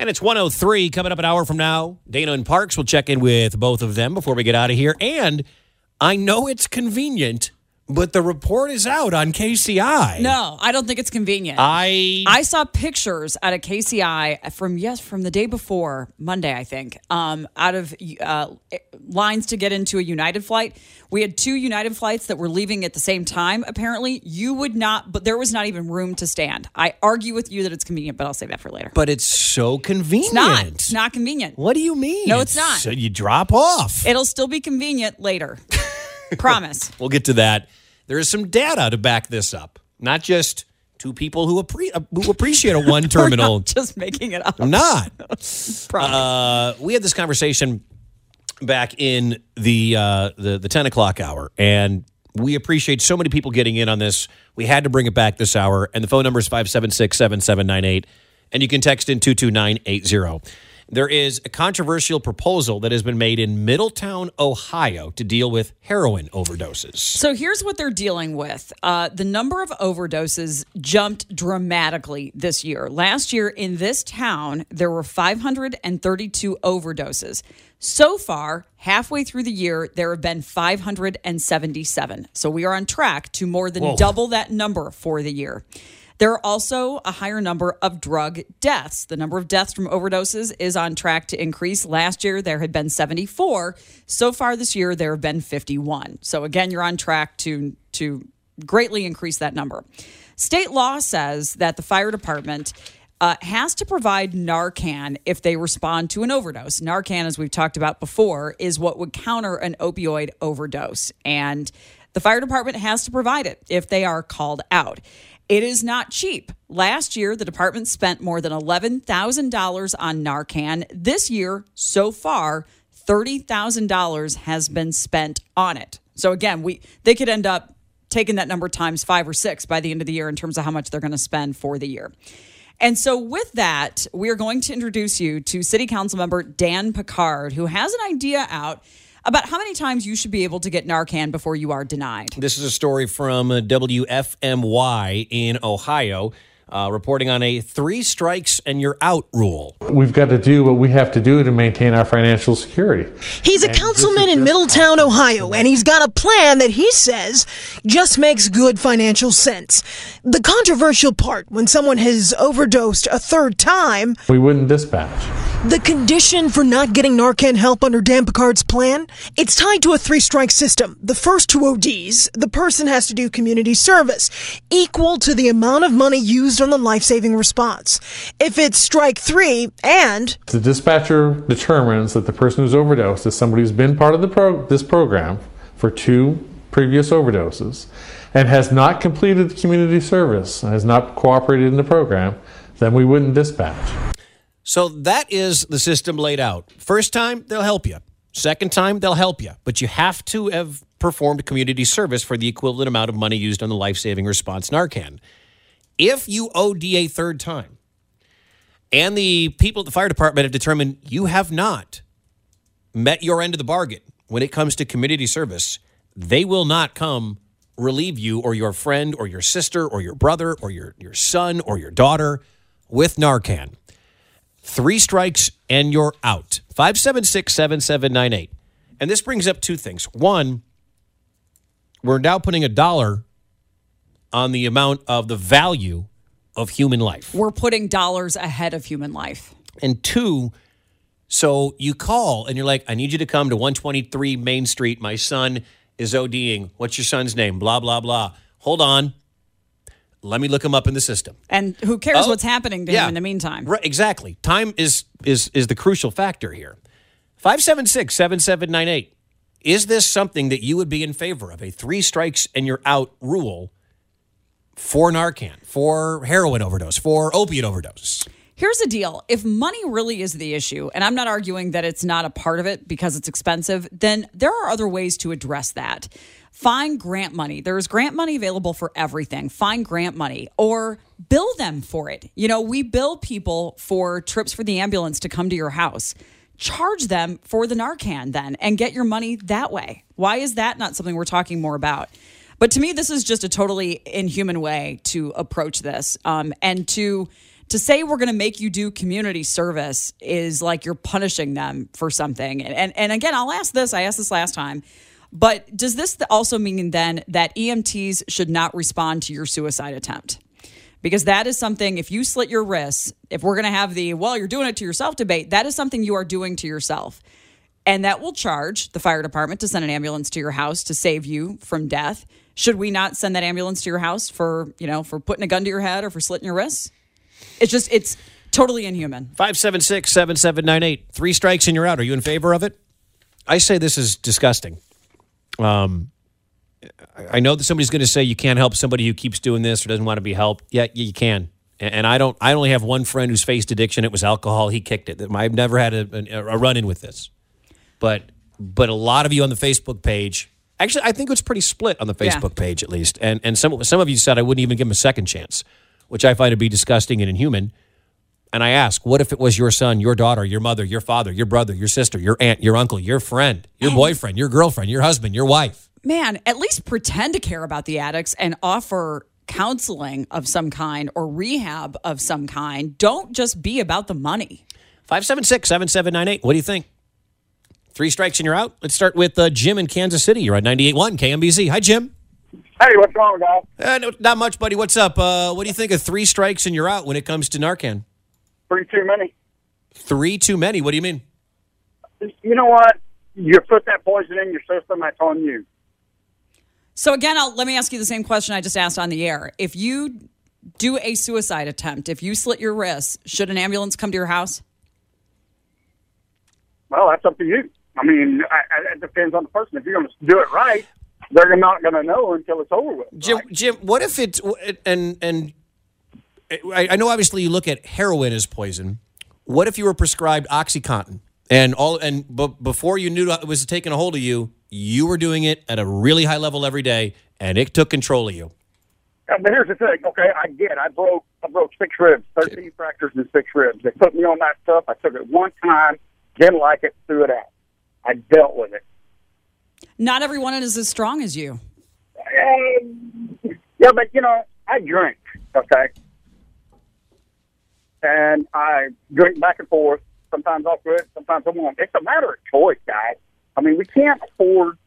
And it's 103 coming up an hour from now. Dana and Parks will check in with both of them before we get out of here. And I know it's convenient, but the report is out on KCI. No, I don't think it's convenient. I I saw pictures out of KCI from yes from the day before Monday, I think. Um, out of uh, lines to get into a United flight, we had two United flights that were leaving at the same time. Apparently, you would not, but there was not even room to stand. I argue with you that it's convenient, but I'll save that for later. but it's so convenient. It's not. It's not convenient. What do you mean? No, it's not. So you drop off. It'll still be convenient later. Promise. We'll get to that. There is some data to back this up, not just two people who, appre- uh, who appreciate a one terminal. Just making it up. I'm not. Uh, we had this conversation back in the, uh, the the 10 o'clock hour, and we appreciate so many people getting in on this. We had to bring it back this hour, and the phone number is 576 7798, and you can text in 22980. There is a controversial proposal that has been made in Middletown, Ohio, to deal with heroin overdoses. So here's what they're dealing with. Uh, the number of overdoses jumped dramatically this year. Last year in this town, there were 532 overdoses. So far, halfway through the year, there have been 577. So we are on track to more than Whoa. double that number for the year. There are also a higher number of drug deaths. The number of deaths from overdoses is on track to increase. Last year, there had been 74. So far this year, there have been 51. So again, you're on track to, to greatly increase that number. State law says that the fire department uh, has to provide Narcan if they respond to an overdose. Narcan, as we've talked about before, is what would counter an opioid overdose. And the fire department has to provide it if they are called out. It is not cheap. Last year, the department spent more than $11,000 on Narcan. This year, so far, $30,000 has been spent on it. So again, we they could end up taking that number times 5 or 6 by the end of the year in terms of how much they're going to spend for the year. And so, with that, we are going to introduce you to City Council member Dan Picard, who has an idea out about how many times you should be able to get Narcan before you are denied. This is a story from uh, WFMY in Ohio, uh, reporting on a three strikes and you're out rule. We've got to do what we have to do to maintain our financial security. He's a And this councilman in Middletown, Ohio, and he's got a plan that he says just makes good financial sense. The controversial part when someone has overdosed a third time, We wouldn't dispatch. the condition for not getting Narcan help under Dan Picard's plan, it's tied to a three strike system. The first two ODs, the person has to do community service, equal to the amount of money used on the life saving response. If it's strike three and The dispatcher determines that the person who's overdosed is somebody who's been part of the pro- this program for two previous overdoses and has not completed the community service and has not cooperated in the program, then we wouldn't dispatch. So that is the system laid out. First time, they'll help you. Second time, they'll help you. But you have to have performed community service for the equivalent amount of money used on the life saving response Narcan. If you OD a third time, and the people at the fire department have determined you have not met your end of the bargain when it comes to community service, they will not come relieve you or your friend or your sister or your brother or your, your son or your daughter with Narcan. Three strikes and you're out. 576 7798. And this brings up two things. One, we're now putting a dollar on the amount of the value of human life. We're putting dollars ahead of human life. And two, so you call and you're like, I need you to come to 123 Main Street. My son is ODing. What's your son's name? Blah, blah, blah. Hold on. Let me look him up in the system. And who cares Oh, what's happening to yeah. him in the meantime? Right, exactly. Time is is is the crucial factor here. 576 7798. Is this something that you would be in favor of? A three strikes and you're out rule for Narcan, for heroin overdose, for opiate overdose? Here's the deal. If money really is the issue, and I'm not arguing that it's not a part of it because it's expensive, then there are other ways to address that. Find grant money. There's grant money available for everything. Find grant money or bill them for it. You know, we bill people for trips for the ambulance to come to your house. Charge them for the Narcan then and get your money that way. Why is that not something we're talking more about? But to me, this is just a totally inhuman way to approach this um, and to to say we're going to make you do community service is like you're punishing them for something. And, and, and again, I'll ask this. I asked this last time. But does this also mean then that EMTs should not respond to your suicide attempt? Because that is something, if you slit your wrists, if we're going to have the, well, you're doing it to yourself debate, that is something you are doing to yourself. And that will charge the fire department to send an ambulance to your house to save you from death. Should we not send that ambulance to your house for, you know, for putting a gun to your head or for slitting your wrists? It's just, it's totally inhuman. 576 7798. Three strikes and you're out. Are you in favor of it? I say this is disgusting. Um, I know that somebody's going to say you can't help somebody who keeps doing this or doesn't want to be helped. Yeah, you can. And I don't. I only have one friend who's faced addiction. It was alcohol. He kicked it. I've never had a, a run in with this. But but a lot of you on the Facebook page, actually, I think it was pretty split on the Facebook yeah. page at least. And and some some of you said I wouldn't even give him a second chance which I find to be disgusting and inhuman. And I ask, what if it was your son, your daughter, your mother, your father, your brother, your sister, your aunt, your uncle, your friend, your boyfriend, your girlfriend, your husband, your wife? Man, at least pretend to care about the addicts and offer counseling of some kind or rehab of some kind. Don't just be about the money. 576 7798. What do you think? Three strikes and you're out. Let's start with uh, Jim in Kansas City. You're at 98.1 KMBZ. Hi, Jim. Hey, what's wrong, guys? Uh, no, not much, buddy. What's up? Uh, what do you think of three strikes and you're out when it comes to Narcan? Three too many. Three too many? What do you mean? You know what? You put that poison in your system, that's on you. So, again, I'll, let me ask you the same question I just asked on the air. If you do a suicide attempt, if you slit your wrists, should an ambulance come to your house? Well, that's up to you. I mean, I, I, it depends on the person. If you're going to do it right, they're not going to know until it's over with. Jim, right? Jim, what if it's and and I, know obviously you look at heroin as poison. What if you were prescribed OxyContin and all and but before you knew it was taking a hold of you, you were doing it at a really high level every day, and it took control of you. Uh, but here's the thing. Okay, I get. I broke. I broke six ribs, thirteen fractures in six ribs. They put me on that stuff. I took it one time, didn't like it, threw it out. I dealt with it. Not everyone is as strong as you. Uh, yeah, but you know, I drink, okay, and I drink back and forth. Sometimes I'll quit, sometimes I won't. It's a matter of choice, guys. I mean, we can't afford.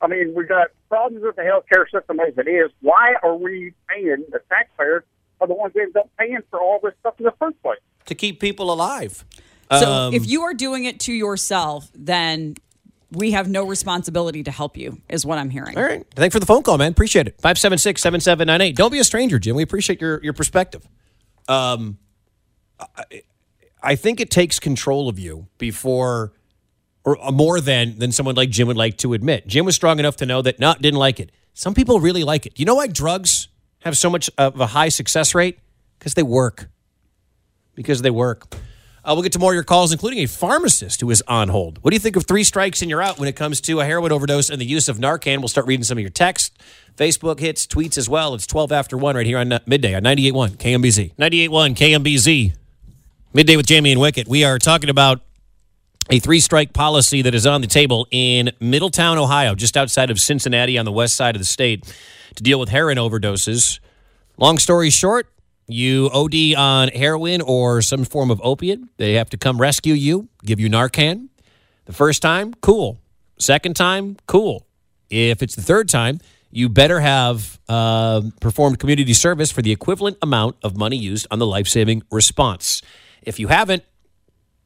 I mean, we've got problems with the healthcare system as it is. Why are we paying the taxpayers are the ones that end up paying for all this stuff in the first place? To keep people alive. So um, if you are doing it to yourself, then we have no responsibility to help you, is what I'm hearing. All right. Thanks for the phone call, man. Appreciate it. 576 7798. Don't be a stranger, Jim. We appreciate your, your perspective. Um, I, I think it takes control of you before, or uh, more than, than someone like Jim would like to admit. Jim was strong enough to know that not didn't like it. Some people really like it. You know why drugs have so much of a high success rate? Because they work. Because they work. Uh, we'll get to more of your calls, including a pharmacist who is on hold. What do you think of three strikes and you're out when it comes to a heroin overdose and the use of Narcan? We'll start reading some of your texts, Facebook hits, tweets as well. It's 12 after 1 right here on midday on 98.1 KMBZ. 98.1 KMBZ. Midday with Jamie and Wicket. We are talking about a three strike policy that is on the table in Middletown, Ohio, just outside of Cincinnati on the west side of the state to deal with heroin overdoses. Long story short, you OD on heroin or some form of opiate, they have to come rescue you, give you Narcan. The first time, cool. Second time, cool. If it's the third time, you better have uh, performed community service for the equivalent amount of money used on the life saving response. If you haven't,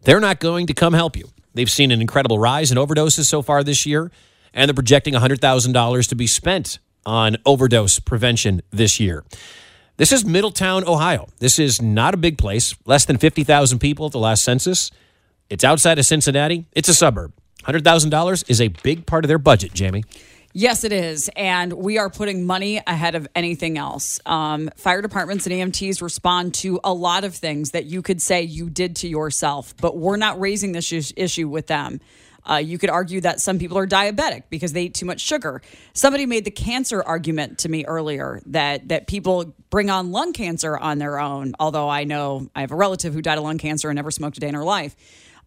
they're not going to come help you. They've seen an incredible rise in overdoses so far this year, and they're projecting $100,000 to be spent on overdose prevention this year. This is Middletown, Ohio. This is not a big place, less than 50,000 people at the last census. It's outside of Cincinnati, it's a suburb. $100,000 is a big part of their budget, Jamie. Yes, it is. And we are putting money ahead of anything else. Um, fire departments and EMTs respond to a lot of things that you could say you did to yourself, but we're not raising this issue with them. Uh, you could argue that some people are diabetic because they eat too much sugar. Somebody made the cancer argument to me earlier that that people bring on lung cancer on their own. Although I know I have a relative who died of lung cancer and never smoked a day in her life.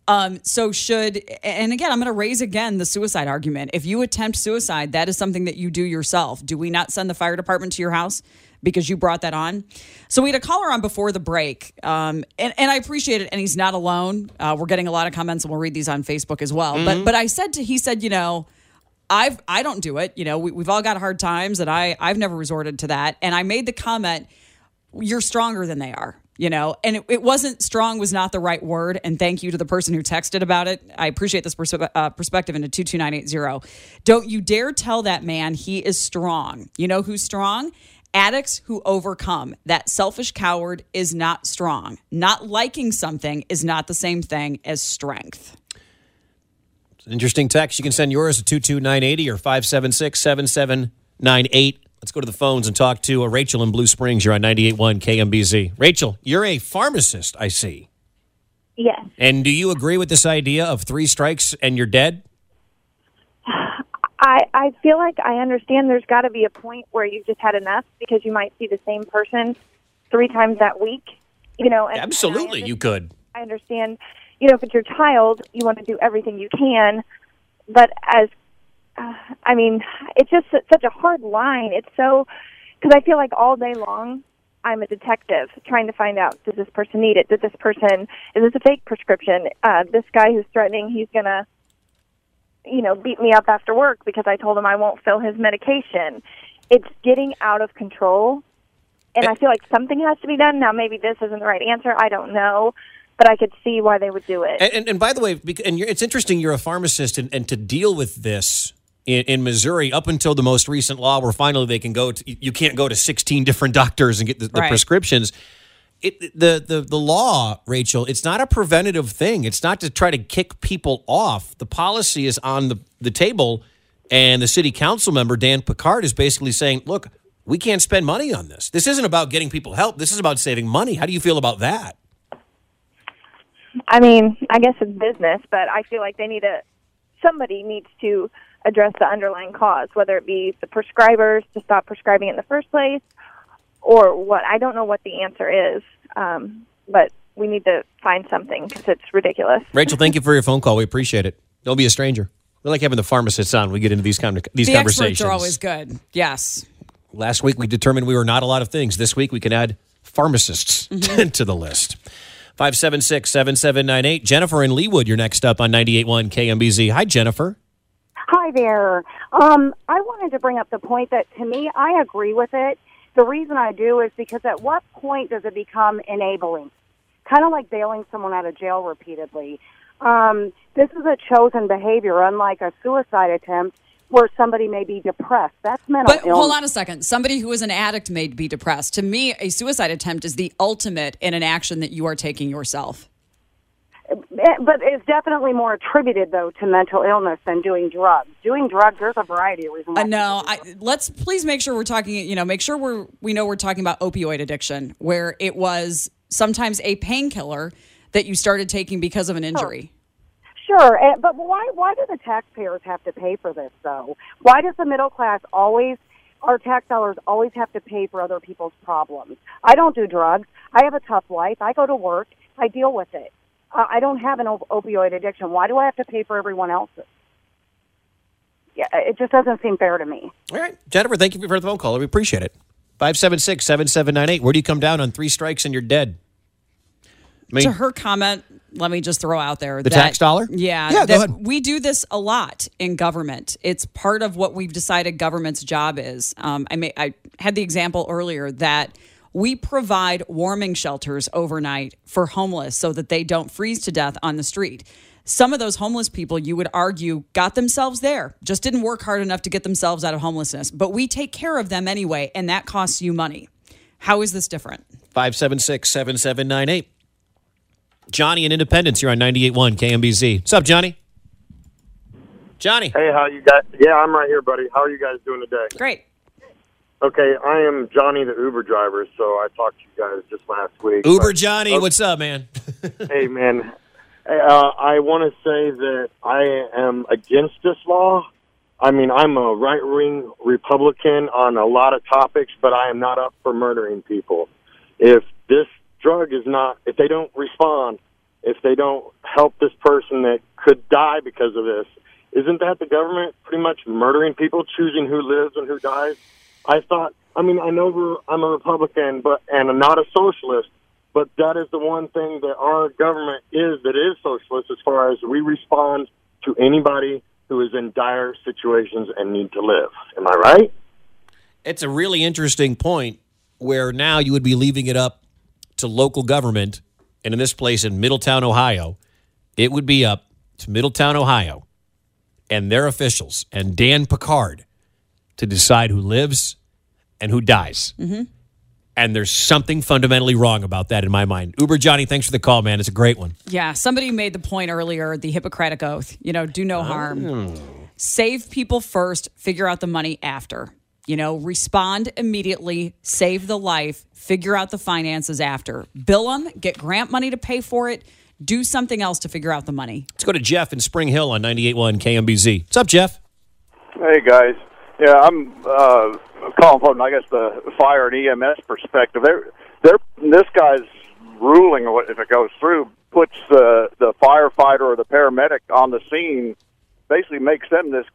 Um, so should and again, I'm going to raise again the suicide argument. If you attempt suicide, that is something that you do yourself. Do we not send the fire department to your house because you brought that on? So we had a caller on before the break, um, and and I appreciate it. And he's not alone. Uh, we're getting a lot of comments, and we'll read these on Facebook as well. But but I said to he said, you know. I've I don't do it. You know, we, we've all got hard times, and I I've never resorted to that. And I made the comment, "You're stronger than they are." You know, and it, it wasn't strong was not the right word. And thank you to the person who texted about it. I appreciate this perspe- uh, perspective into two two nine eight zero. Don't you dare tell that man he is strong. You know who's strong? Addicts who overcome. That selfish coward is not strong. Not liking something is not the same thing as strength. It's an Interesting text. You can send yours to 22980 or 576 7798. Let's go to the phones and talk to uh, Rachel in Blue Springs. You're on 98.1 KMBZ. Rachel, you're a pharmacist, I see. Yes. And do you agree with this idea of three strikes and you're dead? I, I feel like I understand there's got to be a point where you've just had enough because you might see the same person three times that week. You know, and, Absolutely, and you could. I understand, you know, if it's your child, you want to do everything you can. But as, uh, I mean, it's just such a hard line. It's so, because I feel like all day long, I'm a detective trying to find out does this person need it? Did this person, is this a fake prescription? Uh, this guy who's threatening he's going to, you know, beat me up after work because I told him I won't fill his medication. It's getting out of control. And eh. I feel like something has to be done. Now, maybe this isn't the right answer. I don't know. But I could see why they would do it. And, and, and by the way, bec- and you're, it's interesting you're a pharmacist, and, and to deal with this in, in Missouri, up until the most recent law where finally they can go to, you can't go to 16 different doctors and get the, the Right. prescriptions. It, the, the, the law, Rachel, it's not a preventative thing. It's not to try to kick people off. The policy is on the, the table, and the city council member, Dan Picard, is basically saying, look, we can't spend money on this. This isn't about getting people help. This is about saving money. How do you feel about that? I mean, I guess it's business, but I feel like they need to, somebody needs to address the underlying cause, whether it be the prescribers to stop prescribing in the first place or what. I don't know what the answer is, um, but we need to find something because it's ridiculous. Rachel, thank you for your phone call. We appreciate it. Don't be a stranger. We like having the pharmacists on. We get into these kind of these The conversations. experts are always good. Yes. Last week we determined we were not a lot of things. This week we can add pharmacists Mm-hmm. to the list. 576-7798. Jennifer in Leawood, you're next up on 98.1 KMBZ. Hi, Jennifer. Hi there. Um, I wanted to bring up the point that to me, I agree with it. The reason I do is because at what point does it become enabling? Kind of like bailing someone out of jail repeatedly. Um, this is a chosen behavior, unlike a suicide attempt where somebody may be depressed. That's mental But illness. hold on a second. Somebody who is an addict may be depressed. To me, a suicide attempt is the ultimate in an action that you are taking yourself. Eh, But it's definitely more attributed, though, to mental illness than doing drugs. Doing drugs, there's a variety of reasons. Uh, no, I, let's please make sure we're talking. You know, make sure we're we know we're talking about opioid addiction, where it was sometimes a painkiller that you started taking because of an injury. Sure, eh, but why why do the taxpayers have to pay for this though? Why does the middle class always our tax dollars always have to pay for other people's problems? I don't do drugs. I have a tough life. I go to work. I deal with it. Uh, I don't have an op- opioid addiction. Why do I have to pay for everyone else's? Yeah, it just doesn't seem fair to me. All right. Jennifer, thank you for the phone call. We appreciate it. 576-7798. Where do you come down on three strikes and you're dead? I mean, to her comment, let me just throw out there The that, tax dollar? Yeah, Yeah, go ahead. we do this a lot in government. It's part of what we've decided government's job is. Um, I may, I had the example earlier that we provide warming shelters overnight for homeless so that they don't freeze to death on the street. Some of those homeless people, you would argue, got themselves there, just didn't work hard enough to get themselves out of homelessness. But we take care of them anyway, and that costs you money. How is this different? 576-7798. Johnny in Independence, you're on 98.1 KMBZ. What's up, Johnny? Johnny. Hey, how you guys? Yeah, I'm right here, buddy. How are you guys doing today? Great. Okay, I am Johnny, the Uber driver. So I talked to you guys just last week. Uber but- Johnny, what's up, man? hey, man. Uh, I want to say that I am against this law. I mean, I'm a right wing Republican on a lot of topics, but I am not up for murdering people. If this drug is not, if they don't respond, if they don't help this person that could die because of this, isn't that the government pretty much murdering people, choosing who lives and who dies? I thought, I mean, I know I'm a Republican, but and I'm not a socialist, but that is the one thing that our government is that is socialist as far as we respond to anybody who is in dire situations and need to live. Am I right? It's a really interesting point where now you would be leaving it up to local government, and in this place in Middletown, Ohio, it would be up to Middletown, Ohio, and their officials and Dan Picard to decide who lives and who dies. Mm-hmm. And there's something fundamentally wrong about that in my mind. Uber Johnny, thanks for the call, man. It's a great one. Yeah, somebody made the point earlier the Hippocratic Oath, you know, do no harm. Oh. Save people first, figure out the money after. You know, respond immediately, save the life, figure out the finances after. Bill them, get grant money to pay for it, do something else to figure out the money. Let's go to Jeff in Spring Hill on 98.1 KMBZ. What's up, Jeff? Hey guys, yeah, I'm uh, calling from I guess the fire and EMS perspective. They're they're this guy's ruling, if it goes through, puts the the firefighter or the paramedic on the scene, basically makes them this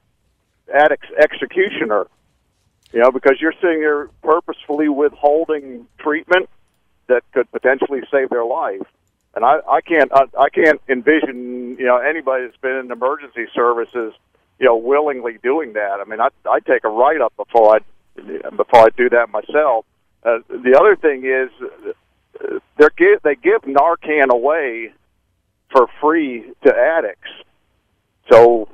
addict's executioner. You know, because you're sitting there purposefully withholding treatment that could potentially save their life. And I, I can't I, I can't envision you know anybody that's been in emergency services you know willingly doing that. I mean, I I take a write up before I before I do that myself. Uh, the other thing is they give they give Narcan away for free to addicts. So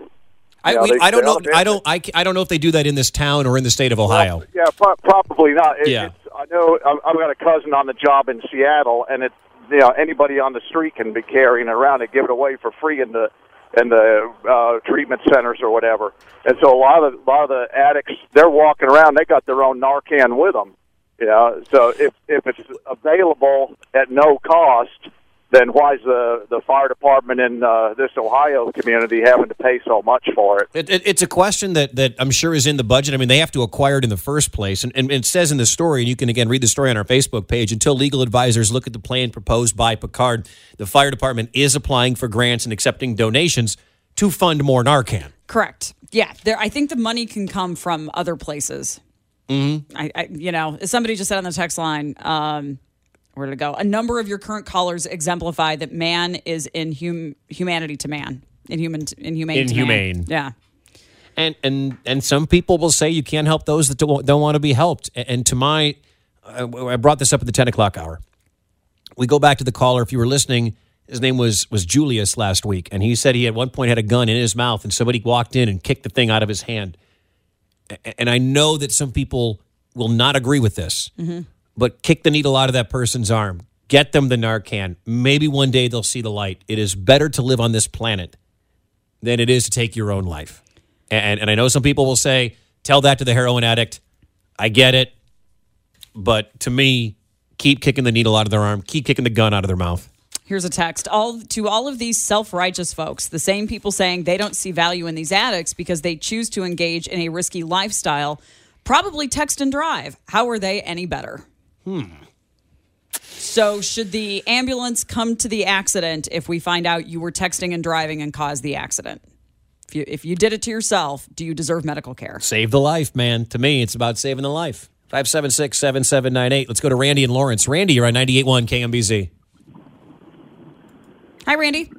I, you know, we- I don't know. I don't. I, I don't know if they do that in this town or in the state of Ohio. yeah, pro- probably not. It, Yeah. it's, I know I- I've got a cousin on the job in Seattle, and it's you know anybody on the street can be carrying it around and give it away for free in the in the uh, treatment centers or whatever. And so a lot of a lot of the addicts they're walking around. They got their own Narcan with them. You know, so if if it's available at no cost, then why is the the fire department in uh, this Ohio community having to pay so much for it? It, it, it's a question that, that I'm sure is in the budget. I mean, they have to acquire it in the first place. And, and it says in the story, and you can again read the story on our Facebook page until legal advisors look at the plan proposed by Picard, the fire department is applying for grants and accepting donations to fund more Narcan. Correct. Yeah, there. I think the money can come from other places. Mm-hmm. I, I, you know, as somebody just said on the text line, um, where did it go? A number of your current callers exemplify that man is in hum, humanity to man, inhuman, inhumane, to man. Inhumane. Yeah. And and and some people will say you can't help those that don't, don't want to be helped. And, and to my, uh, I brought this up at the ten o'clock hour. We go back to the caller. If you were listening, his name was was Julius last week, and he said he at one point had a gun in his mouth, and somebody walked in and kicked the thing out of his hand. And I know that some people will not agree with this, but kick the needle out of that person's arm. Get them the Narcan. Maybe one day they'll see the light. It is better to live on this planet than it is to take your own life. And, and I know some people will say, tell that to the heroin addict. I get it. But to me, keep kicking the needle out of their arm, keep kicking the gun out of their mouth. Here's a text. All to all of these self-righteous folks, the same people saying they don't see value in these addicts because they choose to engage in a risky lifestyle, probably text and drive. How are they any better? Hmm. So, should the ambulance come to the accident if we find out you were texting and driving and caused the accident? If you if you did it to yourself, do you deserve medical care? Save the life, man. To me, it's about saving the life. 576 7798. Let's go to Randy and Lawrence. Randy, you're on 98.1 KMBZ. Hi, Randy.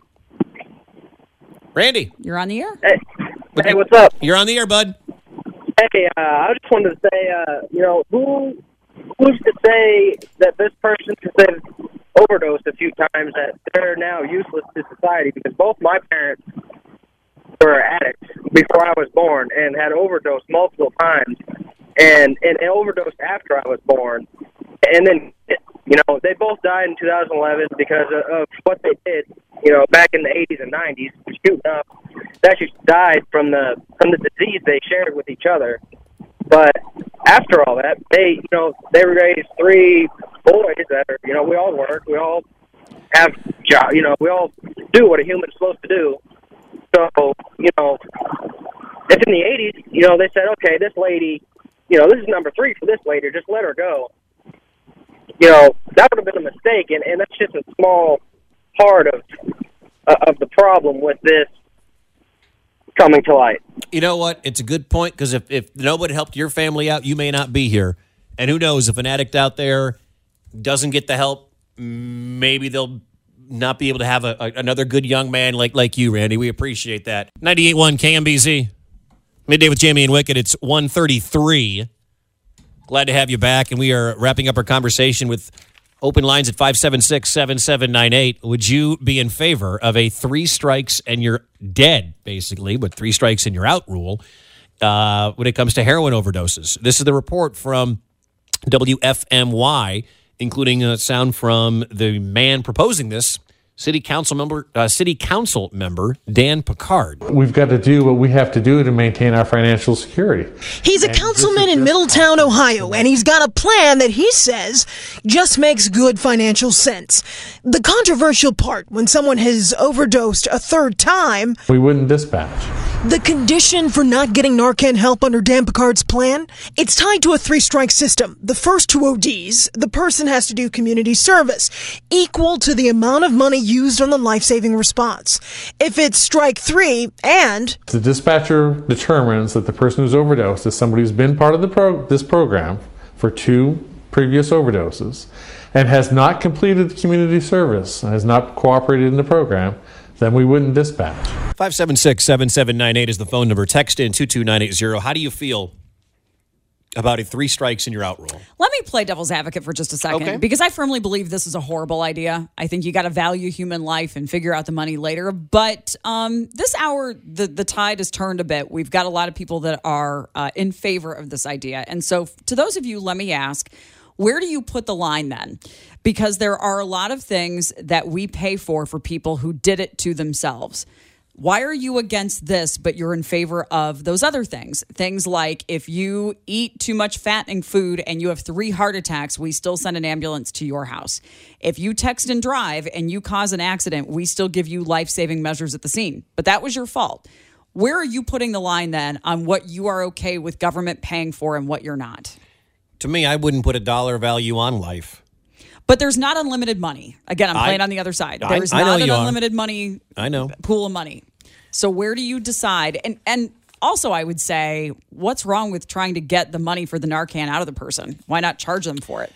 Randy. You're on the air. Hey, hey, what's up? You're on the air, bud. Hey, uh, I just wanted to say, uh, you know, who who's to say that this person, since they've overdosed a few times, that they're now useless to society? Because both my parents were addicts before I was born and had overdosed multiple times, and and, and overdosed after I was born, and then you know they both died in 2011 because of, of what they did, you know, back in the 80s and 90s, shooting up they actually died from the from the disease they shared with each other. But after all that, they you know they raised three boys that are you know we all work, we all have job, you know we all do what a human's supposed to do. So you know, if in the '80s, you know they said, okay, this lady, you know this is number three for this lady, just let her go. You know that would have been a mistake, and and that's just a small part of uh, of the problem with this coming to light. You know what? It's a good point because if, if nobody helped your family out, you may not be here. And who knows if an addict out there doesn't get the help, maybe they'll not be able to have a, a- another good young man like like you, Randy. We appreciate that. 98.1 KMBZ. Midday with Jamie and Wicked. It's 133. Glad to have you back. And we are wrapping up our conversation with open lines at 576 7798. Would you be in favor of a three strikes and you're dead, basically, but three strikes and you're out rule uh, when it comes to heroin overdoses? This is the report from WFMY, including a sound from the man proposing this. City council member, uh, city council member Dan Picard. We've got to do what we have to do to maintain our financial security. He's a councilman in Middletown, Ohio, and he's got a plan that he says just makes good financial sense. The controversial part when someone has overdosed a third time, We wouldn't dispatch. The condition for not getting Narcan help under Dan Picard's plan, it's tied to a three strike system. The first two ODs, the person has to do community service, equal to the amount of money used on the life saving response. If it's strike three and The dispatcher determines that the person who's overdosed is somebody who's been part of pro- this program for two previous overdoses and has not completed the community service and has not cooperated in the program, then we wouldn't dispatch. 576 7798 is the phone number. Text in 22980. How do you feel about a three strikes and you're out rule? Let me play devil's advocate for just a second Okay. because I firmly believe this is a horrible idea. I think you got to value human life and figure out the money later. But um, this hour, the the tide has turned a bit. We've got a lot of people that are uh, in favor of this idea, and so to those of you, let me ask. Where do you put the line then? Because there are a lot of things that we pay for for people who did it to themselves. Why are you against this, but you're in favor of those other things? Things like if you eat too much fattening food and you have three heart attacks, we still send an ambulance to your house. If you text and drive and you cause an accident, we still give you life saving measures at the scene. But that was your fault. Where are you putting the line then on what you are okay with government paying for and what you're not? To me, I wouldn't put a dollar value on life. But there's not unlimited money. Again, I'm I- playing on the other side. There's I know not an you are. unlimited money I know. pool of money. So where do you decide? And and also, I would say, what's wrong with trying to get the money for the Narcan out of the person? Why not charge them for it?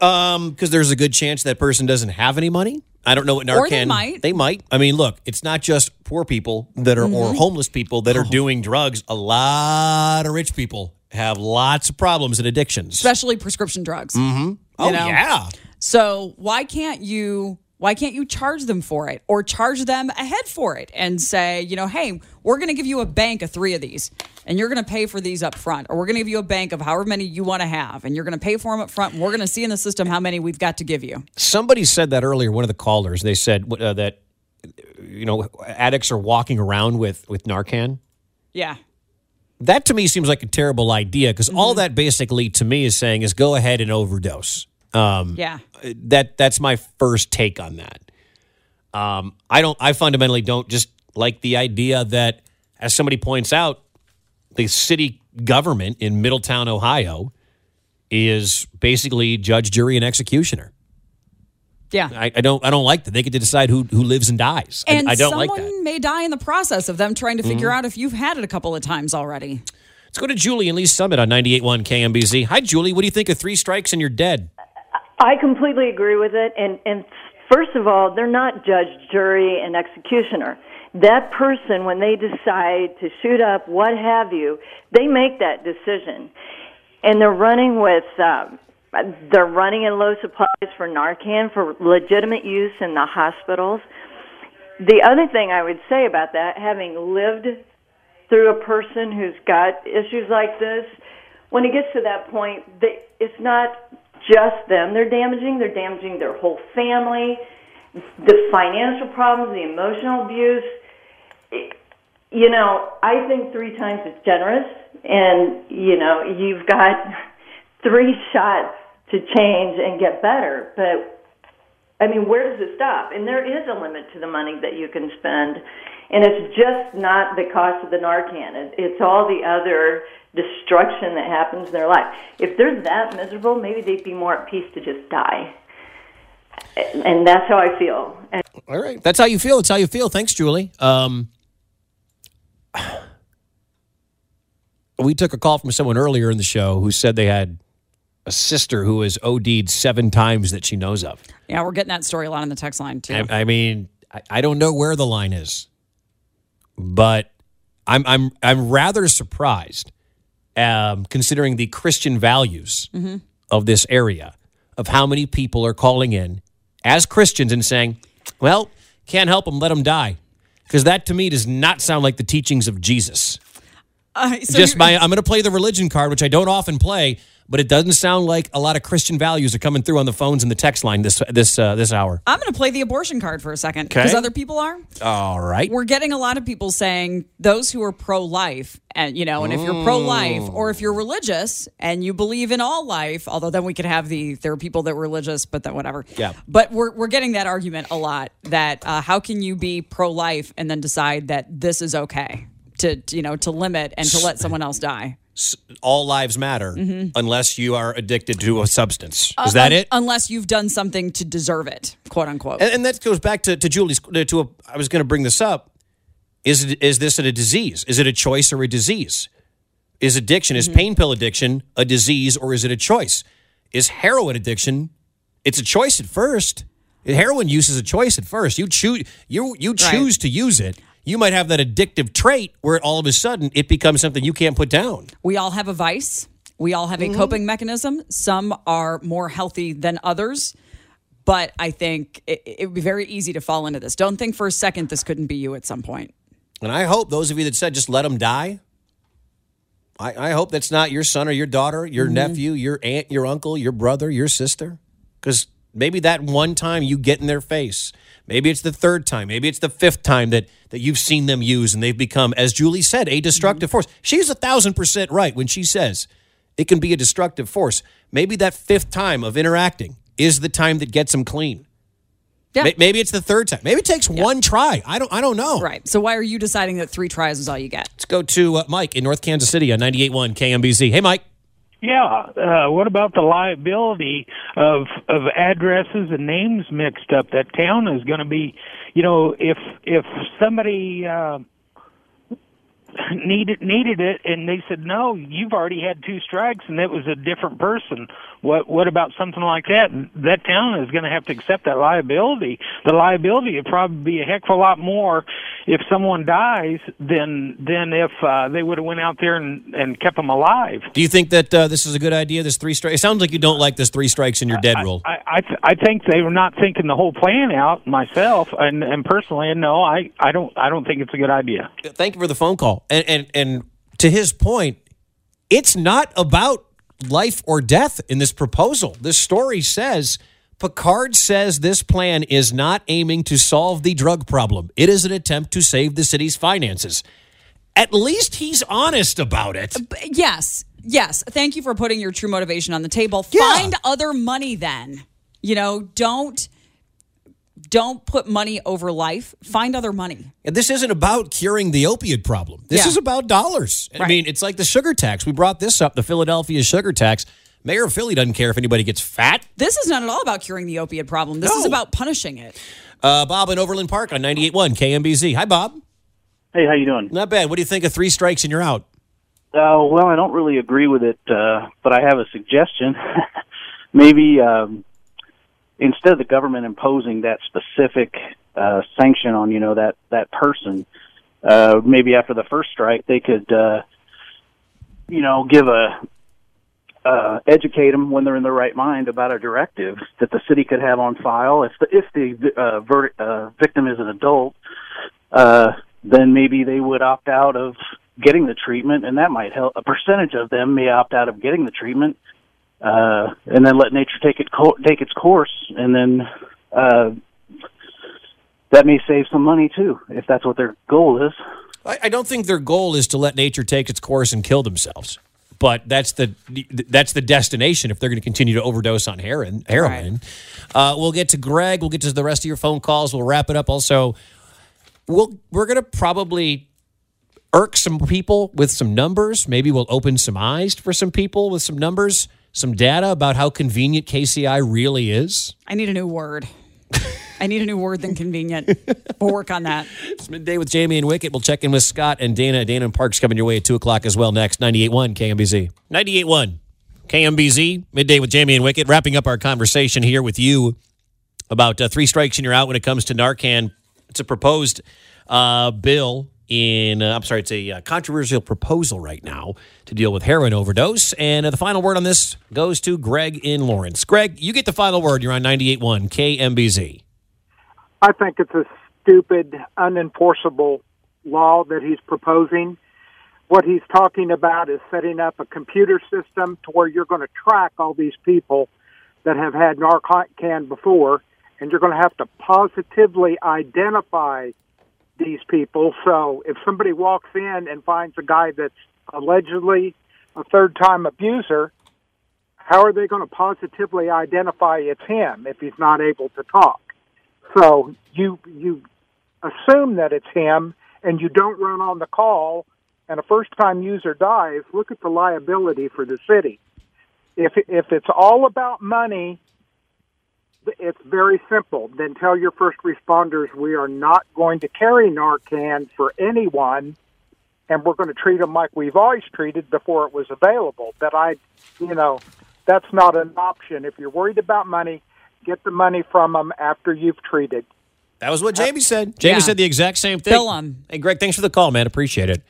Um, because there's a good chance that person doesn't have any money. I don't know what Narcan. Or they might. They might. I mean, look, it's not just poor people that are or Mhm. homeless people that are doing drugs. A lot of rich people have lots of problems and addictions. Especially prescription drugs. Mm-hmm. Oh know? yeah. So why can't you? Why can't you charge them for it, or charge them ahead for it, and say, you know, hey, we're going to give you a bank of three of these, and you're going to pay for these up front, or we're going to give you a bank of however many you want to have, and you're going to pay for them up front, and we're going to see in the system how many we've got to give you. Somebody said that earlier. One of the callers. They said uh, that you know addicts are walking around with with Narcan. Yeah. That to me seems like a terrible idea because all Mm-hmm. that basically to me is saying is go ahead and overdose. Um, Yeah. that that's my first take on that. Um, I don't. I fundamentally don't just like the idea that, as somebody points out, the city government in Middletown, Ohio, is basically judge, jury, and executioner. Yeah. I, I don't. I don't like that. They get to decide who who lives and dies. I- And I, don't someone like that. may die in the process of them trying to figure Mhm. out if you've had it a couple of times already. Let's go to Julie and Lee Summit on 98.1 KMBZ. Hi, Julie. What do you think of three strikes and you're dead? I completely agree with it. And, and first of all, they're not judge, jury, and executioner. That person, when they decide to shoot up, what have you, they make that decision. And they're running with, um, they're running in low supplies for Narcan for legitimate use in the hospitals. The other thing I would say about that, having lived through a person who's got issues like this, when it gets to that point, they, it's not just them they're damaging, they're damaging their whole family, the financial problems, the emotional abuse. you know, I think three times is generous, and you know, you've got three shots to change and get better. But I mean, where does it stop? And there is a limit to the money that you can spend, and it's just not the cost of the Narcan. It's all the other destruction that happens in their life. If they're that miserable, maybe they'd be more at peace to just die. And that's how I feel. And All right. That's how you feel. That's how you feel. Thanks, Julie. Um, we took a call from someone earlier in the show who said they had a sister who has OD'd seven times that she knows of. Yeah, we're getting that story a lot on the text line too. I, I mean, I, I don't know where the line is, but I'm I'm I'm rather surprised, um, considering the Christian values Mhm. of this area, of how many people are calling in as Christians and saying, "Well, can't help them, let them die," because that to me does not sound like the teachings of Jesus. Uh, so Just my, I'm going to play the religion card, which I don't often play, but it doesn't sound like a lot of Christian values are coming through on the phones and the text line this this uh, this hour. I'm going to play the abortion card for a second because other people are. All right. We're getting a lot of people saying those who are pro life, and you know, and if you're pro life Mm. or if you're religious and you believe in all life, although then we could have the there are people that are religious, but then whatever. Yeah. But we're we're getting that argument a lot that uh, how can you be pro life and then decide that this is okay to you know to limit and to let someone else die? All lives matter Mhm. unless you are addicted to a substance. Uh, Is that un- it? Unless you've done something to deserve it, quote unquote. And, and that goes back to, to Julie's. To a, I was going to bring this up. Is it, is this a disease? Is it a choice or a disease? Is addiction, is pain pill addiction a disease or is it a choice? Is heroin addiction? It's a choice at first. Heroin use is a choice at first. You choose you you choose to use it. You might have that addictive trait where all of a sudden it becomes something you can't put down. We all have a vice. We all have a Mhm. coping mechanism. Some are more healthy than others. But I think it, it would be very easy to fall into this. Don't think for a second this couldn't be you at some point. And I hope those of you that said just let them die, I, I hope that's not your son or your daughter, your Mm-hmm. nephew, your aunt, your uncle, your brother, your sister. Because maybe that one time you get in their face, maybe it's the third time, maybe it's the fifth time that, that you've seen them use and they've become, as Julie said, a destructive force. She's a thousand percent right when she says it can be a destructive force. Maybe that fifth time of interacting is the time that gets them clean. Yeah. May- Maybe it's the third time. Maybe it takes one try. I don't. I don't know. Right. So why are you deciding that three tries is all you get? Let's go to uh, Mike in North Kansas City on 98.1 KMBZ. Hey, Mike. Yeah. Uh, what about the liability of of addresses and names mixed up? That town is going to be, you know, if if somebody uh, needed needed it and they said no, you've already had two strikes and it was a different person. What what about something like that? That town is going to have to accept that liability. The liability would probably be a heck of a lot more if someone dies than than if uh, they would have went out there and and kept them alive. Do you think that uh, this is a good idea? This three strikes. It sounds like you don't like this three strikes and you're dead rule. I I, th- I think they were not thinking the whole plan out myself and and personally and no I I don't I don't think it's a good idea. Thank you for the phone call. And and and to his point, it's not about life or death in this proposal. This story says Picard says this plan is not aiming to solve the drug problem. It is an attempt to save the city's finances. At least he's honest about it. Yes. Yes. Thank you for putting your true motivation on the table. Find other money then. You know, don't don't put money over life. Find other money. And this isn't about curing the opiate problem. This Yeah. is about dollars. I mean, it's like the sugar tax. We brought this up, the Philadelphia sugar tax. Mayor of Philly doesn't care if anybody gets fat. This is not at all about curing the opiate problem. This is about punishing it. Uh, Bob in Overland Park on 98.1 KMBZ. Hi, Bob. Hey, how you doing? Not bad. What do you think of three strikes and you're out? Uh, well, I don't really agree with it, uh, but I have a suggestion. Maybe um, instead of the government imposing that specific uh, sanction on you know that that person, uh, maybe after the first strike they could uh, you know give a uh, educate them when they're in their right mind about a directive that the city could have on file if the if the uh, ver- uh, victim is an adult. Uh, then maybe they would opt out of getting the treatment, and that might help. A percentage of them may opt out of getting the treatment, uh, and then let nature take it co- take its course, and then uh, that may save some money too, if that's what their goal is. I, I don't think their goal is to let nature take its course and kill themselves. But that's the that's the destination if they're going to continue to overdose on heroin. Heroin. Uh, we'll get to Greg. We'll get to the rest of your phone calls. We'll wrap it up. Also, we'll we're going to probably irk some people with some numbers. Maybe we'll open some eyes for some people with some numbers, some data about how convenient KCI really is. I need a new word. I need a new word than convenient. we'll work on that. It's midday with Jamie and Wicket. We'll check in with Scott and Dana. Dana and Parks coming your way at 2 o'clock as well next. 98.1 KMBZ. 98.1 KMBZ. Midday with Jamie and Wicket. Wrapping up our conversation here with you about uh, three strikes and you're out when it comes to Narcan. It's a proposed uh, bill in, uh, I'm sorry, it's a uh, controversial proposal right now to deal with heroin overdose. And uh, the final word on this goes to Greg in Lawrence. Greg, you get the final word. You're on 98.1 KMBZ. I think it's a stupid, unenforceable law that he's proposing. What he's talking about is setting up a computer system to where you're going to track all these people that have had Narcan before, and you're going to have to positively identify these people. So if somebody walks in and finds a guy that's allegedly a third time abuser, how are they going to positively identify it's him if he's not able to talk? So you you assume that it's him, and you don't run on the call. And a first-time user dies. Look at the liability for the city. If if it's all about money, it's very simple. Then tell your first responders we are not going to carry Narcan for anyone, and we're going to treat them like we've always treated before it was available. But I, you know, that's not an option. If you're worried about money, get the money from them after you've treated. That was what Jamie said. Jamie Yeah. said the exact same thing. Bill 'em. Hey, Greg, thanks for the call, man. Appreciate it.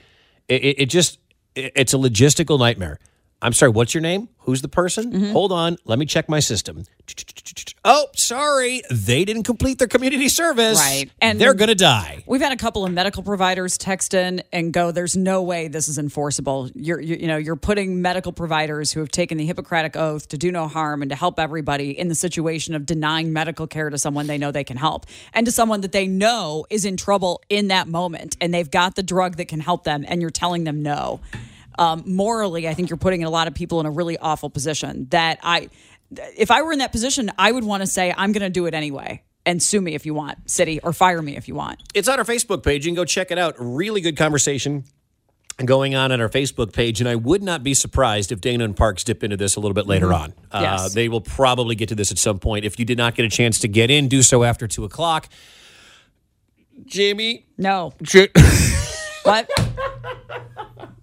It, it, it just, it- it's a logistical nightmare. I'm sorry, what's your name? Who's the person? Mm-hmm. Hold on. Let me check my system. Oh, sorry. They didn't complete their community service. Right. And- they're going to die. We've had a couple of medical providers text in and go, "There's no way this is enforceable. You're, you, you know, you're putting medical providers who have taken the Hippocratic oath to do no harm and to help everybody in the situation of denying medical care to someone they know they can help and to someone that they know is in trouble in that moment, and they've got the drug that can help them, and you're telling them no." Um, morally, I think you're putting a lot of people in a really awful position. That I, if I were in that position, I would want to say, "I'm going to do it anyway." And sue me if you want, city, or fire me if you want. It's on our Facebook page. You can go check it out. Really good conversation going on on our Facebook page. And I would not be surprised if Dana and Parks dip into this a little bit later on. Uh, Yes. they will probably get to this at some point. If you did not get a chance to get in, do so after two o'clock. Jamie? No. Ja- What?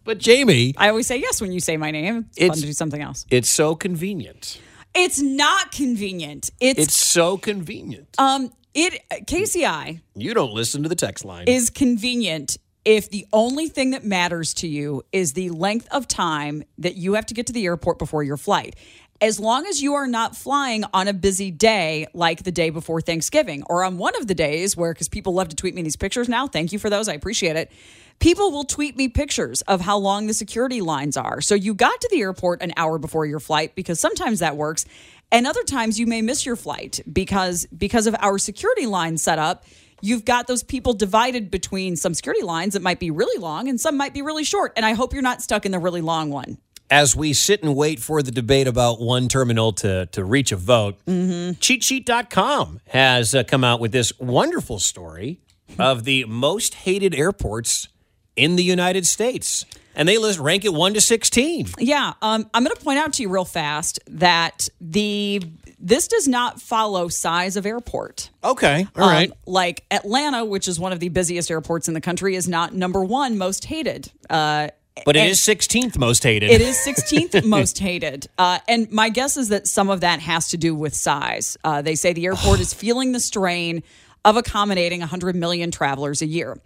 But Jamie, I always say yes when you say my name. It's, It's- fun to do something else. it's so convenient. It's not convenient. It's, It's so convenient. um it KCI You don't listen to the text line. is convenient if the only thing that matters to you is the length of time that you have to get to the airport before your flight. As long as you are not flying on a busy day like the day before Thanksgiving or on one of the days where, because people love to tweet me these pictures now. Thank you for those. I appreciate it. People will tweet me pictures of how long the security lines are. So you got to the airport an hour before your flight because sometimes that works. And other times you may miss your flight because because of our security line setup you've got those people divided between some security lines that might be really long and some might be really short. And I hope you're not stuck in the really long one. As we sit and wait for the debate about one terminal to, to reach a vote, cheatsheet.com has uh, come out with this wonderful story of the most hated airports in the United States. And they list rank it 1 to 16. Yeah, um, I'm going to point out to you real fast that the this does not follow size of airport. Okay. all Um, right. Like Atlanta, which is one of the busiest airports in the country, is not number one most hated. Uh, But it and- is 16th most hated. It is 16th most hated. Uh, and my guess is that some of that has to do with size. Uh, they say the airport is feeling the strain of accommodating 100 million travelers a year.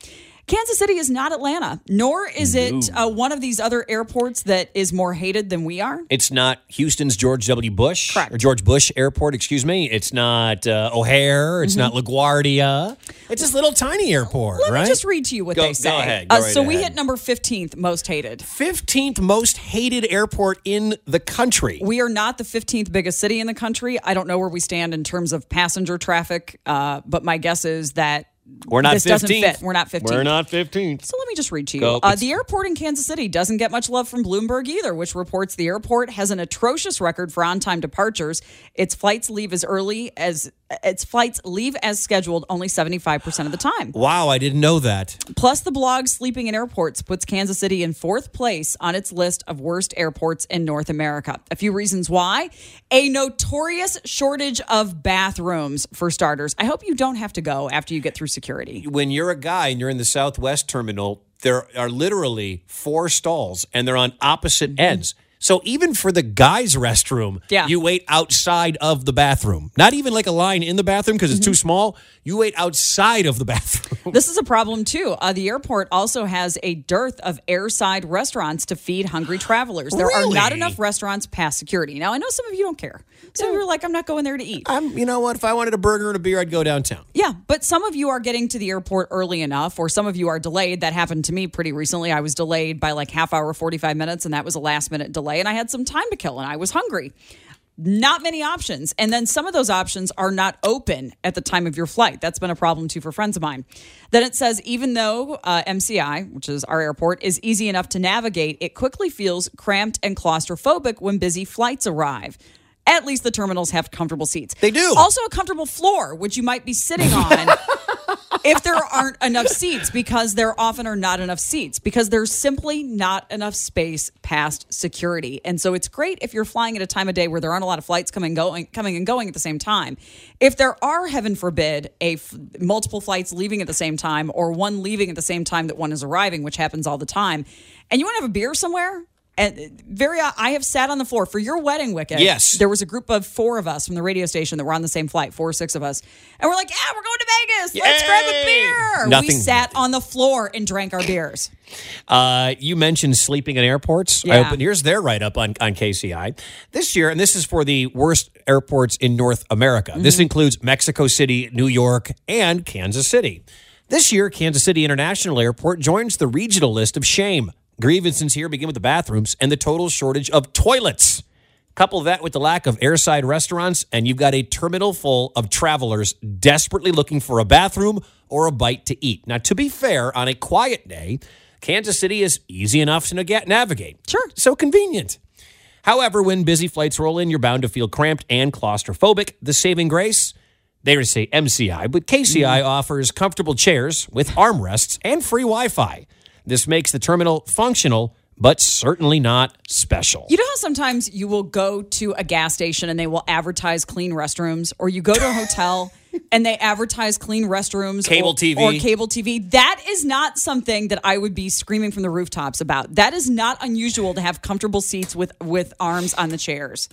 Kansas City is not Atlanta, nor is it uh, one of these other airports that is more hated than we are. It's not Houston's George W. Bush or George Bush Airport, excuse me. It's not uh, O'Hare. It's not LaGuardia. It's this little tiny airport, Mm-hmm. Let right? me just read to you what Go- they say. Go ahead. Go Uh, right so we hit number 15th most hated. 15th most hated airport in the country. We are not the 15th biggest city in the country. I don't know where we stand in terms of passenger traffic, uh, but my guess is that We're not this doesn't 15th. fit. We're not 15th. We're not 15th. So let me just read to you. Uh, the airport in Kansas City doesn't get much love from Bloomberg either, which reports the airport has an atrocious record for on-time departures. Its flights leave as early as its flights leave as scheduled only 75% of the time. Wow, I didn't know that. Plus, the blog Sleeping in Airports puts Kansas City in fourth place on its list of worst airports in North America. A few reasons why. A notorious shortage of bathrooms, for starters. I hope you don't have to go after you get through security. When you're a guy and you're in the Southwest terminal, there are literally four stalls and they're on opposite Mm-hmm. ends. So even for the guys' restroom, Yeah. you wait outside of the bathroom. Not even like a line in the bathroom because it's too Mm-hmm. small. You wait outside of the bathroom. This is a problem too. Uh, the airport also has a dearth of airside restaurants to feed hungry travelers. There are not enough restaurants past security. Now, I know some of you don't care. Some of you are like, I'm not going there to eat. I'm, you know what? If I wanted a burger and a beer, I'd go downtown. Yeah, but some of you are getting to the airport early enough, or some of you are delayed. That happened to me pretty recently. I was delayed by like half hour, 45 minutes, and that was a last minute delay, and I had some time to kill, and I was hungry. Not many options. And then some of those options are not open at the time of your flight. That's been a problem too for friends of mine. Then it says even though uh, MCI, which is our airport, is easy enough to navigate, it quickly feels cramped and claustrophobic when busy flights arrive. At least the terminals have comfortable seats. They do. Also, a comfortable floor, which you might be sitting on if there aren't enough seats, because there often are not enough seats, because there's simply not enough space past security. And so it's great if you're flying at a time of day where there aren't a lot of flights coming going coming and going at the same time. If there are, heaven forbid, a f- multiple flights leaving at the same time, or one leaving at the same time that one is arriving, which happens all the time, and you want to have a beer somewhere. And very, I have sat on the floor for your wedding, Wicked. Yes. there was a group of four of us from the radio station that were on the same flight, four or six of us, and we're like, "Yeah, we're going to Vegas. Let's grab a beer." we Nothing- sat on the floor and drank our beers. Uh, you mentioned sleeping in airports. I Yeah. opened, here's their write up on, on KCI. This year, and this is for the worst airports in North America. This Mm-hmm. includes Mexico City, New York, and Kansas City. This year, Kansas City International Airport joins the regional list of shame. Grievances here begin with the bathrooms and the total shortage of toilets. Couple that with the lack of airside restaurants, and you've got a terminal full of travelers desperately looking for a bathroom or a bite to eat. Now, to be fair, on a quiet day, Kansas City is easy enough to navigate. Sure. So convenient. However, when busy flights roll in, you're bound to feel cramped and claustrophobic. The saving grace? They would say MCI, but KCI mm-hmm. offers comfortable chairs with armrests and free Wi Fi. This makes the terminal functional, but certainly not special. You know how sometimes you will go to a gas station and they will advertise clean restrooms, or you go to a hotel and they advertise clean restrooms, Cable or, TV. or cable TV. That is not something that I would be screaming from the rooftops about. That is not unusual to have comfortable seats with with arms on the chairs.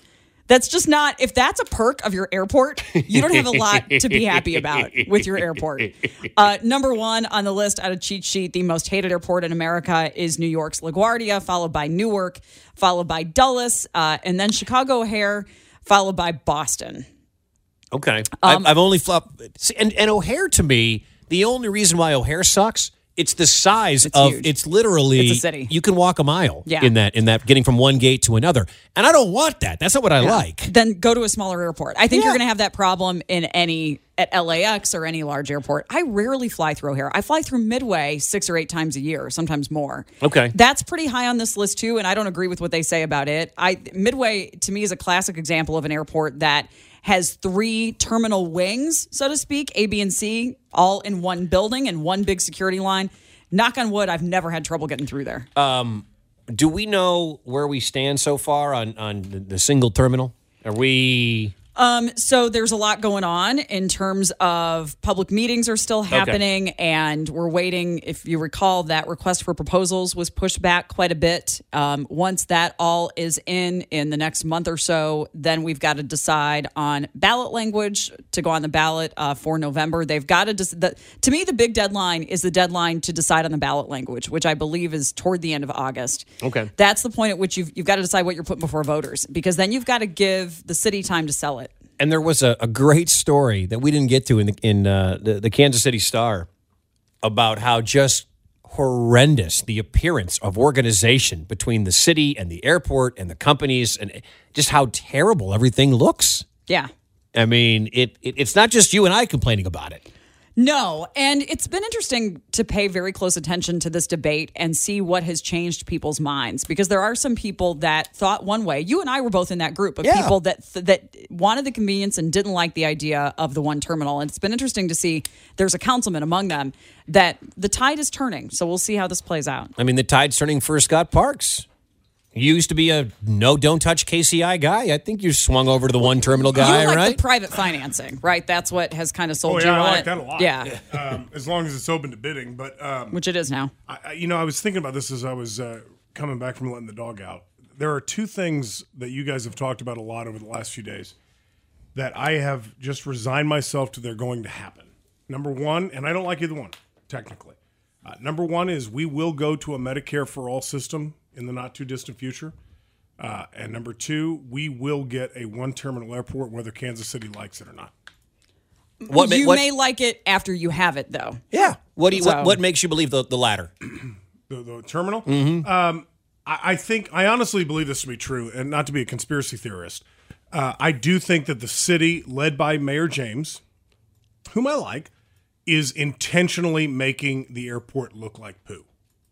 That's just not. If that's a perk of your airport, you don't have a lot to be happy about with your airport. Uh, number one on the list out of cheat sheet, the most hated airport in America is New York's LaGuardia, followed by Newark, followed by Dulles, uh, and then Chicago O'Hare, followed by Boston. Okay. Um, I've, I've only flopped. See, and, and O'Hare to me, the only reason why O'Hare sucks, it's the size of huge. it's literally It's a city. You can walk a mile Yeah. in that in that getting from one gate to another. And I don't want that. That's not what I like. Then go to a smaller airport. I think Yeah. you're going to have that problem in any at LAX or any large airport. I rarely fly through O'Hare. I fly through Midway six or eight times a year, sometimes more. Okay. That's pretty high on this list too, and I don't agree with what they say about it. I Midway to me is a classic example of an airport that has three terminal wings, so to speak, A, B, and C, all in one building and one big security line. Knock on wood, I've never had trouble getting through there. Um, do we know where we stand so far on on the, the single terminal? Are we Um, so there's a lot going on in terms of public meetings are still happening, and we're waiting. If you recall, that request for proposals was pushed back quite a bit. Um, once that all is in in the next month or so, then we've got to decide on ballot language to go on the ballot uh, for November. They've got to. Des- the, to me, the big deadline is the deadline to decide on the ballot language, which I believe is toward the end of August. okay? That's the point at which you've, you've got to decide what you're putting before voters, because then you've got to give the city time to sell it. And there was a, a great story that we didn't get to in the in uh, the, the Kansas City Star about how just horrendous the appearance of organization between the city and the airport and the companies and just how terrible everything looks. Yeah. I mean, it, it it's not just you and I complaining about it. No, and it's been interesting to pay very close attention to this debate and see what has changed people's minds because there are some people that thought one way. You and I were both in that group of Yeah. people that that wanted the convenience and didn't like the idea of the one terminal. And it's been interesting to see there's a councilman among them that the tide is turning. So we'll see how this plays out. I mean, the tide's turning for Scott Parks. You used to be a no, don't touch KCI guy. I think you swung over to the one terminal guy, you like right? the private financing, right? That's what has kind of sold Oh you yeah, I on like it. that a lot. Yeah, um, as long as it's open to bidding. But um, which it is now. I, I- you know, I was thinking about this as I was uh, coming back from letting the dog out. There are two things that you guys have talked about a lot over the last few days that I have just resigned myself to. They're going to happen. Number one, and I don't like either one technically. Uh, number one is we will go to a Medicare for all system in the not too distant future. Uh, and number two, we will get a one terminal airport, whether Kansas City likes it or not. What you what- may like it after you have it, though. Yeah. What do you, So- what, what makes you believe the, the latter? the, the terminal. Mhm. Um, I, I think I honestly believe this to be true, and not to be a conspiracy theorist. Uh, I do think that the city, led by Mayor James, whom I like, is intentionally making the airport look like poo.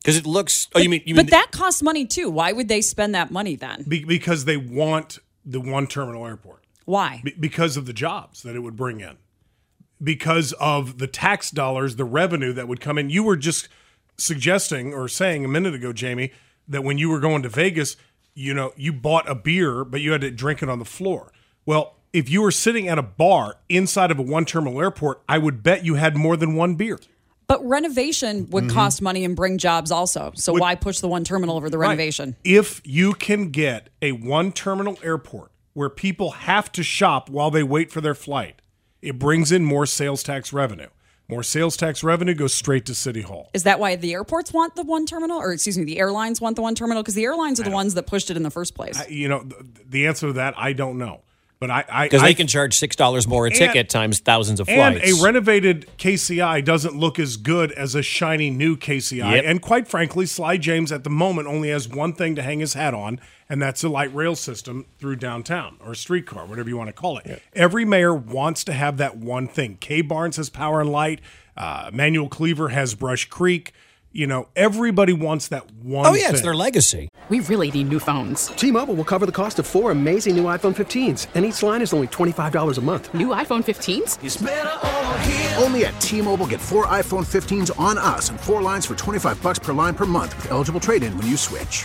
Because it looks. Oh, you mean you but mean that costs money too. Why would they spend that money then? Be- because they want the one terminal airport. Why? Be- because of the jobs that it would bring in, because of the tax dollars, the revenue that would come in. You were just suggesting or saying a minute ago, Jamie, that when you were going to Vegas, you know, you bought a beer, but you had to drink it on the floor. Well, if you were sitting at a bar inside of a one terminal airport, I would bet you had more than one beer. But renovation would Mhm. cost money and bring jobs also. So why push the one terminal over the Right. renovation? If you can get a one terminal airport where people have to shop while they wait for their flight, it brings in more sales tax revenue. More sales tax revenue goes straight to City Hall. Is that why the airports want the one terminal, or excuse me, the airlines want the one terminal? Because the airlines are the ones that pushed it in the first place. I, you know, the, the answer to that, I don't know. But I. Because they can charge six dollars more a And- ticket times thousands of flights. And a renovated KCI doesn't look as good as a shiny new KCI. Yep. And quite frankly, Sly James at the moment only has one thing to hang his hat on, and that's a light rail system through downtown or a streetcar, whatever you want to call it. Every mayor wants to have that one thing. Kay Barnes has Power and Light. Uh, Manuel Cleaver has Brush Creek. You know, everybody wants that one. oh yeah, it's their legacy. We really need new phones. T-Mobile will cover the cost of four amazing new iPhone 15s, and each line is only $25 a month. New iPhone 15s? Only at T-Mobile, get four iPhone 15s on us and four lines for 25 bucks per line per month with eligible trade-in when you switch.